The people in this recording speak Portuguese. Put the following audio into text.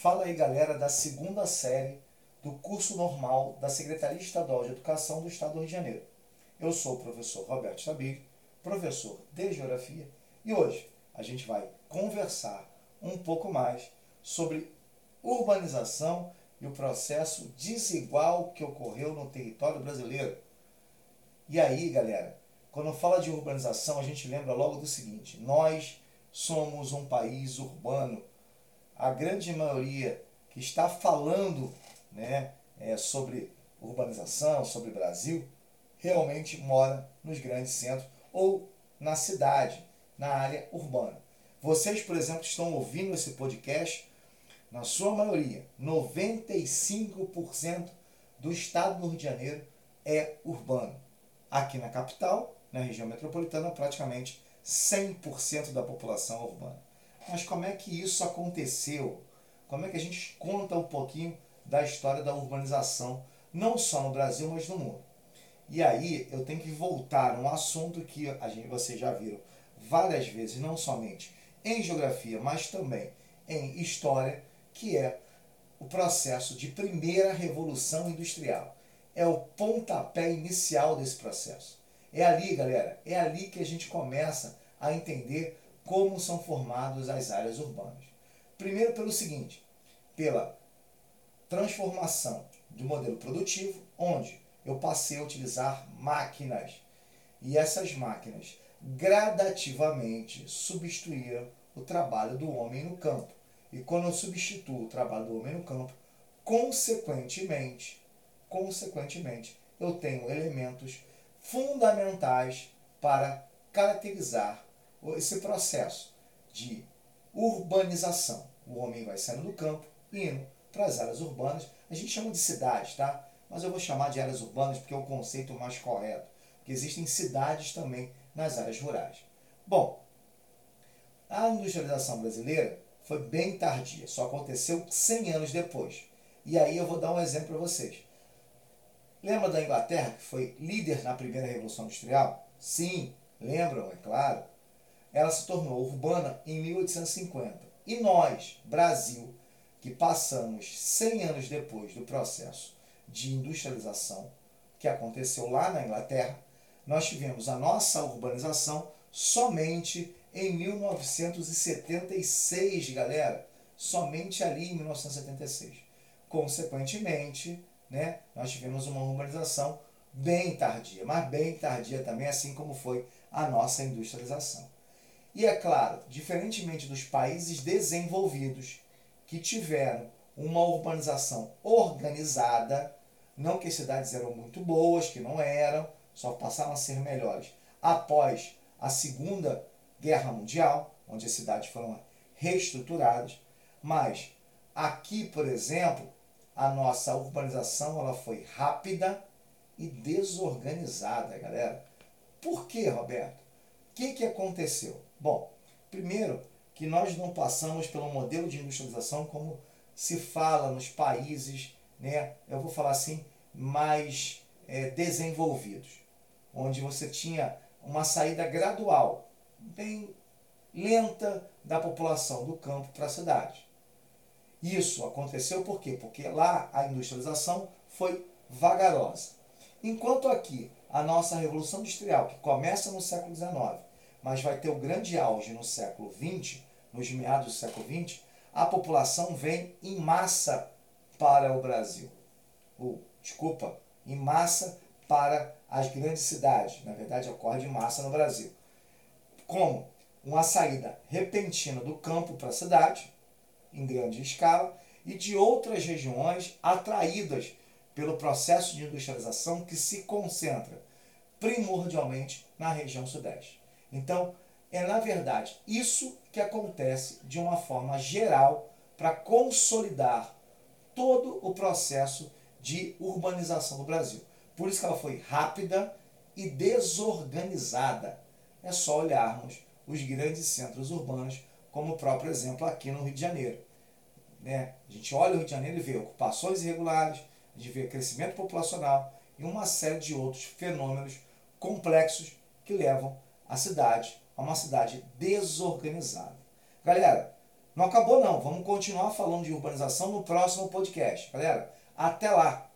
Fala aí, galera, da segunda série do curso normal da Secretaria Estadual de Educação do Estado do Rio de Janeiro. Eu sou o professor Roberto Stabile, professor de Geografia, e hoje a gente vai conversar um pouco mais sobre urbanização e o processo desigual que ocorreu no território brasileiro. E aí, galera, quando fala de urbanização, a gente lembra logo do seguinte: nós somos um país urbano. A grande maioria que está falando né, é, sobre urbanização, sobre Brasil, realmente mora nos grandes centros ou na cidade, na área urbana. Vocês, por exemplo, estão ouvindo esse podcast, na sua maioria, 95% do estado do Rio de Janeiro é urbano. Aqui na capital, na região metropolitana, praticamente 100% da população urbana. Mas como é que isso aconteceu? Como é que a gente conta um pouquinho da história da urbanização, não só no Brasil, mas no mundo? E aí eu tenho que voltar a um assunto que a gente, vocês já viram várias vezes, não somente em geografia, mas também em história, que é o processo de primeira revolução industrial. É o pontapé inicial desse processo. É ali, galera, é ali que a gente começa a entender como são formadas as áreas urbanas. Primeiro pelo seguinte, pela transformação do modelo produtivo, onde eu passei a utilizar máquinas e essas máquinas gradativamente substituíram o trabalho do homem no campo. E quando eu substituo o trabalho do homem no campo, consequentemente, consequentemente, eu tenho elementos fundamentais para caracterizar esse processo de urbanização. O homem vai saindo do campo, indo para as áreas urbanas. A gente chama de cidades, tá? Mas eu vou chamar de áreas urbanas porque é o conceito mais correto. Porque existem cidades também nas áreas rurais. Bom, a industrialização brasileira foi bem tardia, só aconteceu 100 anos depois. E aí eu vou dar um exemplo para vocês. Lembra da Inglaterra, que foi líder na primeira Revolução Industrial? Sim, lembram, é claro. Ela se tornou urbana em 1850. E nós, Brasil, que passamos 100 anos depois do processo de industrialização que aconteceu lá na Inglaterra, nós tivemos a nossa urbanização somente em 1976, galera. Somente ali em 1976. Consequentemente, né, nós tivemos uma urbanização bem tardia, mas bem tardia também, assim como foi a nossa industrialização. E é claro, diferentemente dos países desenvolvidos que tiveram uma urbanização organizada, não que as cidades eram muito boas, que não eram, só passaram a ser melhores após a Segunda Guerra Mundial, onde as cidades foram reestruturadas, mas aqui, por exemplo, a nossa urbanização ela foi rápida e desorganizada, galera. Por que, Roberto? O que, que aconteceu? Bom, primeiro que nós não passamos pelo modelo de industrialização como se fala nos países, né, eu vou falar assim, mais é, desenvolvidos, onde você tinha uma saída gradual, bem lenta da população do campo para a cidade. Isso aconteceu por quê? Porque lá a industrialização foi vagarosa. Enquanto aqui a nossa revolução industrial, que começa no século XIX, mas vai ter o grande auge no século XX, nos meados do século XX, a população vem em massa para o Brasil. Ou, desculpa, em massa para as grandes cidades. Na verdade, ocorre de massa no Brasil. Como uma saída repentina do campo para a cidade, em grande escala e de outras regiões atraídas pelo processo de industrialização que se concentra primordialmente na região sudeste. Então, é na verdade isso que acontece de uma forma geral para consolidar todo o processo de urbanização do Brasil. Por isso que ela foi rápida e desorganizada. É só olharmos os grandes centros urbanos como o próprio exemplo aqui no Rio de Janeiro. Né? A gente olha o Rio de Janeiro e vê ocupações irregulares, a gente vê crescimento populacional e uma série de outros fenômenos complexos que levam a cidade a uma cidade desorganizada. Galera, Não acabou não, vamos continuar falando de urbanização no próximo podcast. Galera, até lá!